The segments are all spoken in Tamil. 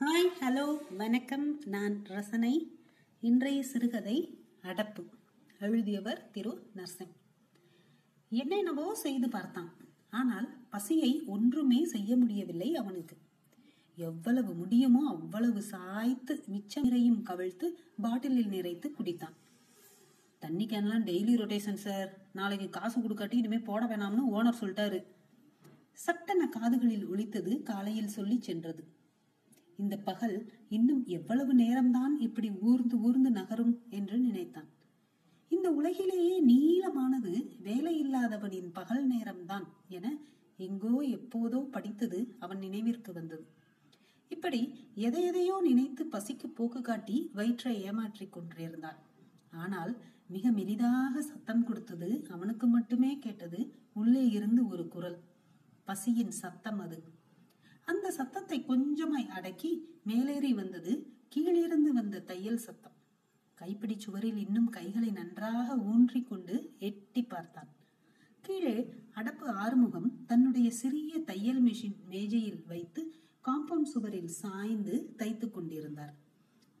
ஹாய் ஹலோ வணக்கம். நான் ரசனை. இன்றைய சிறுகதை அடப்பு. எழுதியவர் திரு நர்சிங். என்னென்னவோ செய்து பார்த்தான். ஆனால் பசியை ஒன்றுமே செய்ய முடியவில்லை அவனுக்கு. எவ்வளவு முடியுமோ அவ்வளவு சாய்த்து மிச்ச நிறையும் கவிழ்த்து பாட்டிலில் நிறைத்து குடித்தான். தண்ணி கேன்லாம் டெய்லி ரொட்டேஷன் சார் நாளைக்கு காசு கொடுக்காட்டி இனிமே போட வேணாம்னு ஓனர் சொல்லிட்டாரு. சட்டன காதுகளில் ஒழித்தது காலையில் சொல்லி சென்றது. இந்த பகல் இன்னும் எவ்வளவு நேரம்தான் இப்படி ஊர்ந்து ஊர்ந்து நகரும் என்று நினைத்தான். இந்த உலகிலேயே நீளமானது வேலையில்லாதவனின் பகல் நேரம்தான் என எங்கோ எப்போதோ படித்தது அவன் நினைவிற்கு வந்தது. இப்படி எதை எதையோ நினைத்து பசிக்கு போக்கு காட்டி வயிற்றை ஏமாற்றிக் கொண்டிருந்தான். ஆனால் மிக மெலிதாக சத்தம் கொடுத்தது அவனுக்கு மட்டுமே கேட்டது உள்ளே இருந்து ஒரு குரல். பசியின் சத்தம் அது. அந்த சத்தத்தை கொஞ்சமாய் அடக்கி மேலேறி வந்தது கீழிருந்து வந்த தையல் சத்தம். கைப்பிடி சுவரில் இன்னும் கைகளை நன்றாக ஊன்றி கொண்டு எட்டி பார்த்தான். கீழே அடப்பு ஆறுமுகம் தன்னுடைய சிறிய தையல் மிஷின் மேஜையில் வைத்து காம்பவுண்ட் சுவரில் சாய்ந்து தைத்து கொண்டிருந்தார்.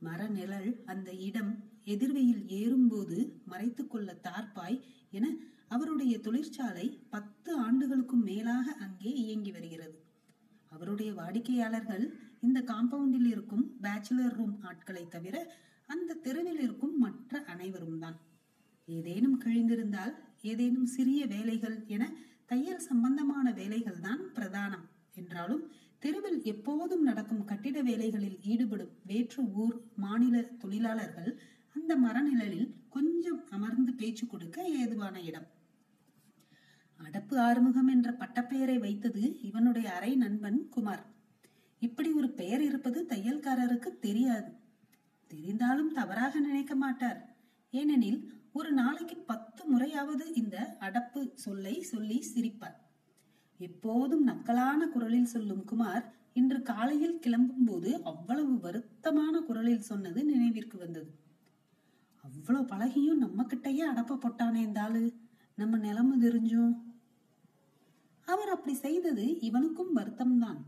மர நிழல் அந்த இடம் எதிர்வையில் ஏறும்போது மறைத்துக்கொள்ள கொள்ள தார்பாய் என அவருடைய தொழிற்சாலை பத்து ஆண்டுகளுக்கும் மேலாக அங்கே இயங்கி வருகிறது. அவருடைய வாடிக்கையாளர்கள் இந்த காம்பவுண்டில் இருக்கும் பேச்சுலர் ரூம் ஆட்களை தவிர அந்த தெருவில் இருக்கும் மற்ற அனைவரும் தான். ஏதேனும் கிழிந்திருந்தால் ஏதேனும் சிறிய வேலைகள் என தையல் சம்பந்தமான வேலைகள் தான் பிரதானம். என்றாலும் தெருவில் எப்போதும் நடக்கும் கட்டிட வேலைகளில் ஈடுபடும் வேற்று ஊர் மாநில தொழிலாளர்கள் அந்த மரநிழலில் கொஞ்சம் அமர்ந்து பேச்சு கொடுக்க ஏதுவான இடம். அடப்பு ஆறுமுகம் என்ற பட்டப்பெயரை வைத்தது இவனுடைய அரை நண்பன் குமார். இப்படி ஒரு பெயர் இருப்பது தையல்காரருக்கு தெரியாது. தெரிந்தாலும் தவறாக நினைக்க மாட்டார். ஏனெனில் ஒரு நாளைக்கு பத்து முறையாவது இந்த அடப்பு சொல்லை சொல்லி சிரிப்பார். எப்போதும் நக்கலான குரலில் சொல்லும் குமார் இன்று காலையில் கிளம்பும் போது அவ்வளவு வருத்தமான குரலில் சொன்னது நினைவிற்கு வந்தது. அவ்வளவு பழகியும் நம்ம கிட்டயே அடப்ப போட்டானே இந்த நம்ம நிலைமை தெரிஞ்சும். அவர் அப்படி செய்தது இவனுக்கும் வருத்தம்தான்.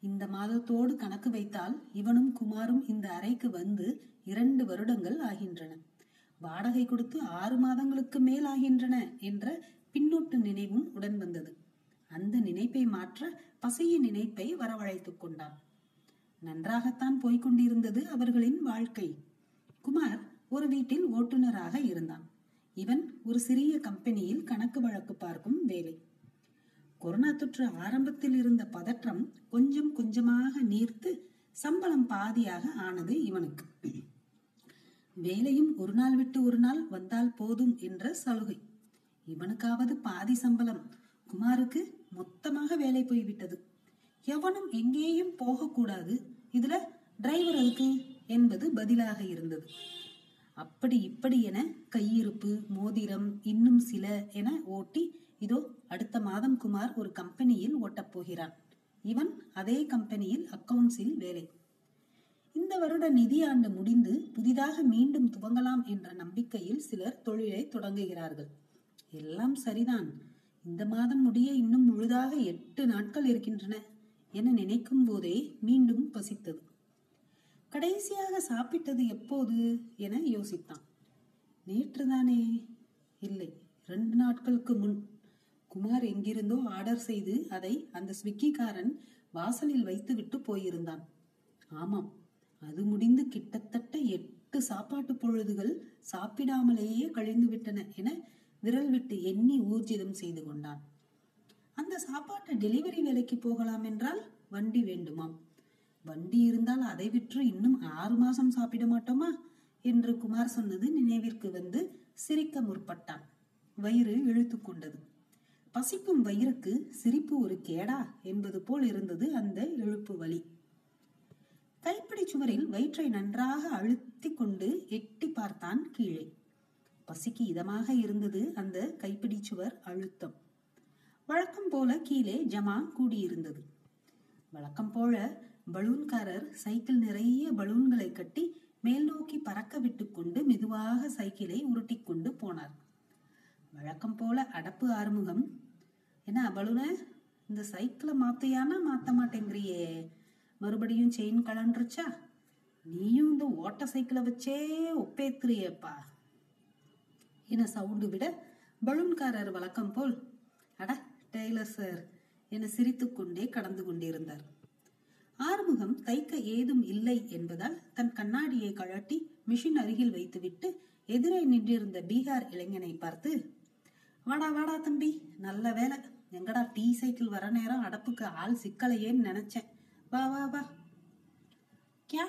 இந்த மாதத்தோடு கணக்கு வைத்தால் இவனும் குமாரும் இந்த அறைக்கு வந்து இரண்டு வருடங்கள் ஆகின்றன. வாடகை கொடுத்து ஆறு மாதங்களுக்கு மேல் ஆகின்றன என்ற பின்னோட்டு நினைவும் உடன் வந்தது. அந்த நினைப்பை மாற்ற பசியின் நினைப்பை வரவழைத்துக் கொண்டான். நன்றாகத்தான் போய்கொண்டிருந்தது அவர்களின் வாழ்க்கை. குமார் ஒரு வீட்டில் ஓட்டுநராக இருந்தான். இவன் ஒரு சிறிய கம்பெனியில் கணக்கு வழக்கு பார்க்கும் வேலை. கொரோனா தொற்று ஆரம்பத்தில் இருந்த பதற்றம் கொஞ்சம் கொஞ்சமாக நீர்த்து சம்பளம் பாதியாக ஆனது இவனுக்கு. வேலையும் ஒரு நாள் விட்டு ஒரு நாள் வந்தால் போதும் என்ற சலுகை. இவனுக்காவது பாதி சம்பளம். குமாருக்கு மொத்தமாக வேலை போய்விட்டது எவனும் எங்கேயும் போகக்கூடாது இதுல டிரைவர் அதுக்கு என்பது பதிலாக இருந்தது. அப்படி இப்படி என கையிருப்பு மோதிரம் இன்னும் சில என ஓட்டி இதோ அடுத்த மாதம் குமார் ஒரு கம்பெனியில் ஓட்டப் போகிறான். இவன் அதே கம்பெனியில் அக்கவுண்ட்ஸில் வேலை. இந்த வருட நிதியாண்டு முடிந்து புதிதாக மீண்டும் துவங்கலாம் என்ற நம்பிக்கையில் சிலர் தொழிலை தொடங்குகிறார்கள். எல்லாம் சரிதான். இந்த மாதம் முடிய இன்னும் முழுதாக எட்டு நாட்கள் இருக்கின்றன என நினைக்கும் போதே மீண்டும் பசித்தது. கடைசியாக சாப்பிட்டது எப்போது என யோசித்தான். நேற்றுதானே? இல்லை ரெண்டு நாட்களுக்கு முன். குமார் எங்கிருந்தோ ஆர்டர் செய்து அதை அந்த ஸ்விக்கிக்காரன் வாசலில் வைத்துவிட்டு போயிருந்தான். ஆமாம் அது முடிந்து கிட்டத்தட்ட எட்டு சாப்பாட்டு பொழுதுகள் சாப்பிடாமலேயே கழிந்து விட்டன என விரல் விட்டு எண்ணி ஊர்ஜிதம் செய்து கொண்டான். அந்த சாப்பாட்டு டெலிவரி வேலைக்கு போகலாம் என்றால் வண்டி வேண்டுமாம். வண்டி இருந்தால் அதை விற்று இன்னும் ஆறு மாசம் சாப்பிட மாட்டோமா? என்று குமார் சொன்னது நினைவிற்கு வந்து சிரிக்க முற்பட்டான். வயிறு இழுத்து கொண்டது. பசிக்கும் வயிறுக்கு சிரிப்பு ஒரு கேடா என்பது போல் இருந்தது அந்த இழுப்பு வலி. கைப்பிடி சுவரில் வயிற்றை நன்றாக அழுத்தி கொண்டு எட்டி பார்த்தான் கீழே. பசிக்கு இதமாக இருந்தது அந்த கைப்பிடி சுவர் அழுத்தம். வழக்கம் போல கீழே ஜமா கூடியிருந்தது. வழக்கம் போல பலூன்காரர் சைக்கிள் நிறைய பலூன்களை கட்டி மேல் நோக்கி பறக்க விட்டு கொண்டு மெதுவாக சைக்கிளை உருட்டி கொண்டு போனார். வழக்கம் போல அடப்பு ஆறுமுகம் என்ன பலூனு? இந்த சைக்கிளை மாத்தையானா மாத்த மாட்டேங்கிறியே? மறுபடியும் செயின் கலண்டுருச்சா நீயும் இந்த ஓட்ட சைக்கிளை வச்சே ஒப்பேத்துறியப்பா. என சவுண்டு விட. பலூன்காரர் வழக்கம் போல். அட டெய்லர் சார் என சிரித்துக்கொண்டே கடந்து கொண்டிருந்தார். ஆறுமுகம் தைக்க ஏதும் இல்லை என்பதால் தன் கண்ணாடியை கழட்டி மிஷின் அருகில் வைத்துவிட்டு எதிரே நின்றிருந்த பீகார் இளைஞனை பார்த்து வாடா வாடா தம்பி நல்ல வேலை. எங்கடா டீ சைக்கிள் வர நேரம் அடப்புக்கு ஆள் சிக்கலையேன்னு நினைச்சேன். வா வா வா. கியா?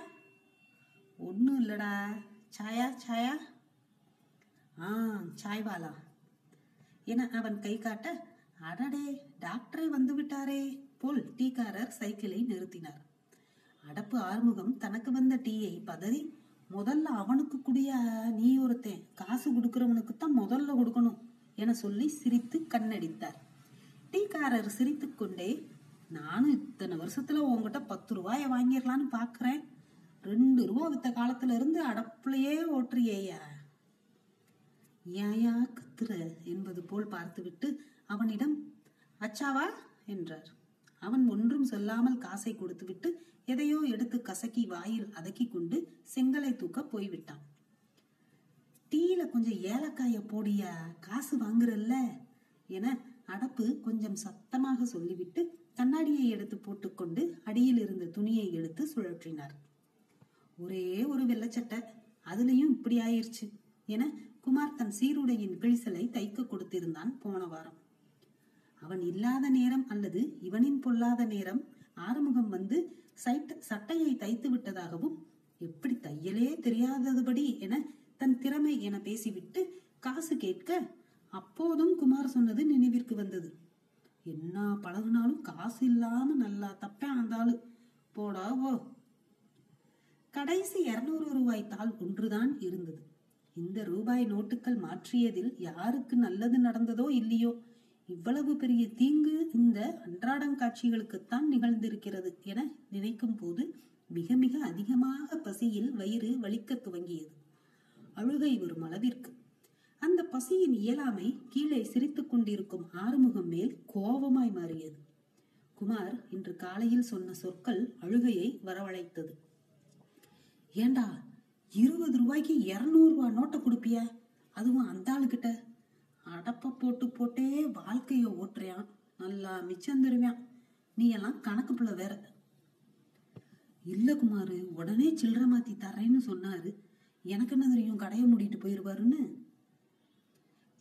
ஒன்றும் இல்லடா. சாயா சாயா? ஆ சாய்வாலா என அவன் கை காட்ட? அடடே டாக்டரே வந்து விட்டாரே போல் டீக்காரர் சைக்கிளை நிறுத்தினார். அடப்பு ஆறுமுகம் தனக்கு வந்த டீயை பதறி முதல்ல அவனுக்கு குடிய? நீ ஒருத்தன். காசு கொடுக்கறவனுக்கு தான் முதல்ல கொடுக்கணும் என சொல்லி சிரித்து கண்ணடித்தார். டீக்காரர் சிரித்துக்கொண்டே நானும் இத்தனை வருஷத்துல உங்ககிட்ட பத்து ரூபாய வாங்கிடலான்னு பாக்குறேன். ரெண்டு ரூபா வித்த காலத்துல இருந்து அடப்புலையே ஓட்டுறியேயா? ஏயா கத்துற என்பது போல் பார்த்துவிட்டு அவனிடம் அச்சாவா? என்றார். அவன் ஒன்றும் சொல்லாமல் காசை கொடுத்துவிட்டு எதையோ எடுத்து கசக்கி வாயில் அதக்கி கொண்டு செங்கலை தூக்க போய்விட்டான். டீல கொஞ்சம் ஏலக்காய போடியா? காசு வாங்குறல்ல? என அடப்பு கொஞ்சம் சத்தமாக சொல்லிவிட்டு கண்ணாடியை எடுத்து போட்டுக்கொண்டு அடியில் இருந்த துணியை எடுத்து சுழற்றினார். ஒரே ஒரு வெள்ளச்சட்டை. அதுலயும் இப்படி ஆயிருச்சு என குமார் தன் சீருடையின் கிழிசலை தைக்க கொடுத்திருந்தான் போன வாரம். அவன் இல்லாத நேரம் அல்லது இவனின் பொல்லாத நேரம் ஆறுமுகம் வந்து சைட் சட்டையை தைத்து விட்டதாகவும் எப்படி தையலே தெரியாததுபடி என தன் திறமை என பேசிவிட்டு காசு கேட்க அப்போதும் குமார் சொன்னது நினைவு வீட்டுக்கு வந்தது. என்ன பழகுனாலும் காசு இல்லாம நல்லா தப்பேன் ஆந்தாளு போடா ஓ கடைசி இருநூறு ரூபாய் தாள் ஒன்றுதான் இருந்தது. இந்த ரூபாய் நோட்டுகள் மாற்றியதில் யாருக்கு நல்லது நடந்ததோ இல்லையோ இவ்வளவு பெரிய தீங்கு இந்த அன்றாடங்காட்சிகளுக்குத்தான் நிகழ்ந்திருக்கிறது என நினைக்கும் போது மிக மிக அதிகமாக பசியில் வயிறு வலிக்க துவங்கியது. அழுகை வரும் அளவிற்கு அந்த பசியின் இயலாமை கீழே சிரித்துக் கொண்டிருக்கும் ஆறுமுகம் மேல் கோபமாய் மாறியது. குமார் இன்று காலையில் சொன்ன சொற்கள் அழுகையை வரவழைத்தது. ஏண்டா இருபது ரூபாய்க்கு இருநூறு ரூபாய் நோட்டை கொடுப்பிய? அதுவும் அந்த ஆளுகிட்ட. அடப்ப போட்டு போட்டே வாழ்க்கைய ஓட்டுறியான் நல்லா மிச்சம் தருவியான் நீ எல்லாம் கணக்கு பிள்ளை வேற. இல்ல குமாரு உடனே சில்லற மாத்தி தரேன்னு சொன்னாரு. எனக்கு என்ன தெரியும் கடையை மூடிட்டு போயிருவாருன்னு?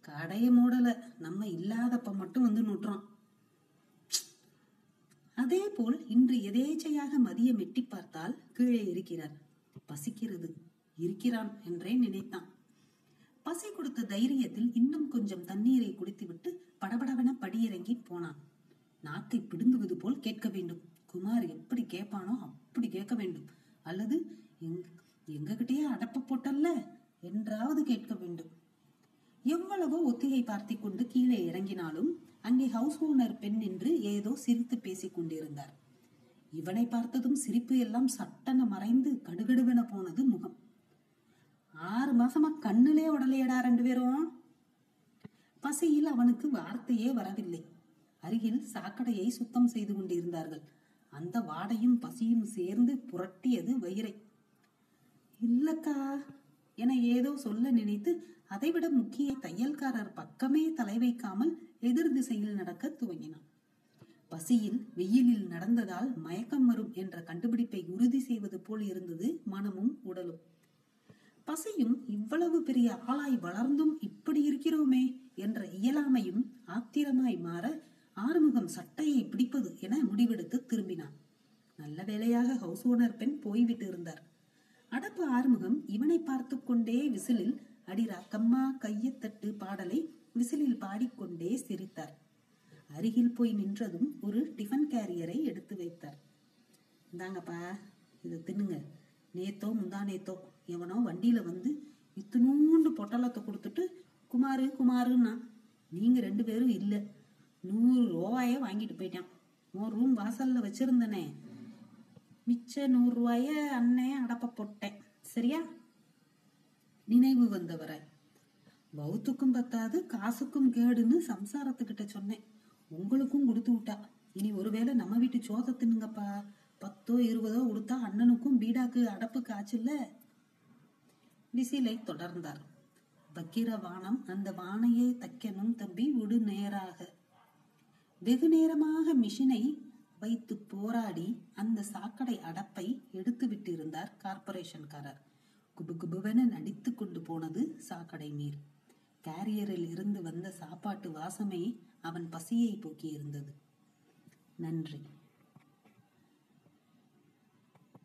கடையை மூடல. நம்ம இல்லாதப்ப மட்டும் வந்து நுட்டுறோம் அதே போல் இன்று எதேச்சையாக மதியம் எட்டி பார்த்தால் கீழே இருக்கிறார். பசிக்கிறது. இருக்கிறான் என்றே நினைத்தான். பசி கொடுத்த தைரியத்தில் இன்னும் கொஞ்சம் தண்ணீரை குடித்துவிட்டு படபடவென படியிறங்கி போனான். நாக்கை பிடுங்குவது போல் கேட்க வேண்டும். குமார் எப்படி கேட்பானோ அப்படி கேட்க வேண்டும். அல்லது எங்ககிட்டயே அடப்ப போட்டல்ல? என்றாவது கேட்க வேண்டும். எவ்வளவோ ஒத்திகை பார்த்தி கொண்டு கீழே இறங்கினாலும் அங்கே ஹவுஸ் ஓனர் பெண் நின்று ஏதோ சிரித்து பேசிக் கொண்டிருந்தார். இவனை பார்த்ததும் சிரிப்பு எல்லாம் சட்டன மறைந்து கடுகடுவென போனது முகம். ஆறு மாசமா கண்ணுலே உடலையடா ரெண்டு பேரும். பசியில் அவனுக்கு வார்த்தையே வரவில்லை. அருகில் சாக்கடையை சுத்தம் செய்து கொண்டிருந்தார்கள். அந்த வாடையும் பசியும் சேர்ந்து புரட்டியது வயிறை. இல்லக்கா என ஏதோ சொல்ல நினைத்து அதைவிட முக்கிய தையல்காரர் பக்கமே தலை வைக்காமல் எதிர் திசையில் நடக்க துவங்கினான். பசியில் வெயிலில் நடந்ததால் மயக்கம் வரும் என்ற கண்டுபிடிப்பை உறுதி செய்வது போல் இருந்தது மனமும் உடலும். பசியும் இவ்வளவு பெரிய ஆளாய் வளர்ந்தும் இப்படி இருக்கிறோமே என்ற இயலாமையும் ஆத்திரமாய் மாற ஆறுமுகம் சட்டையை பிடிப்பது என முடிவெடுத்து திரும்பினான். நல்ல வேளையாக ஹவுஸ் ஓனர் பெண் போய்விட்டு இருந்தார். அடப்பு ஆறுமுகம் இவனை பார்த்து கொண்டே விசிலில் அடிரா கம்மா கையத்தட்டு பாடலை விசிலில் பாடிக்கொண்டே சிரித்தார். அருகில் போய் நின்றதும் ஒரு டிஃபன் கேரியரை எடுத்து வைத்தார். இந்தாங்கப்பா இதை தின்னுங்க. நேத்தோ முந்தா நேத்தோ எவனோ வண்டியில வந்து இத்தினூண்டு பொட்டலத்தை கொடுத்துட்டு குமாரு குமாருன்னா நீங்க ரெண்டு பேரும் இல்ல. நூறு ரூபாய வாங்கிட்டு போயிட்டான். உன் ரூம் வாசல்ல வச்சிருந்தனே. மிச்ச நூறுரூவாய அண்ணே அடப்ப போட்டேன். சரியா? நினைவு வந்தவரை. பௌத்துக்கும் பத்தாது காசுக்கும் கேடுன்னு சம்சாரத்துக்கிட்ட சொன்னேன். உங்களுக்கும் கொடுத்து விட்டா. இனி ஒருவேளை நம்ம வீட்டு சோத தின்னுங்கப்பா பத்தோ இருபதோ கொடுத்தா அண்ணனுக்கும் பீடாக்கு அடப்பு காய்ச்சல்ல விசிலை தொடர்ந்தார். வக்கிர வானம் அந்த வானையே தைக்கணும் தம்பி விடு நேராக. வெகு நேரமாக மிஷினை வைத்து போராடி அந்த சாக்கடை அடப்பை எடுத்து விட்டிருந்தார் கார்பரேஷன்காரர் குபு குபுவென நடித்து கொண்டு போனது சாக்கடை நீர். கேரியரில் இருந்து வந்த சாப்பாட்டு வாசமே அவன் பசியை போக்கியிருந்தது. நன்றி.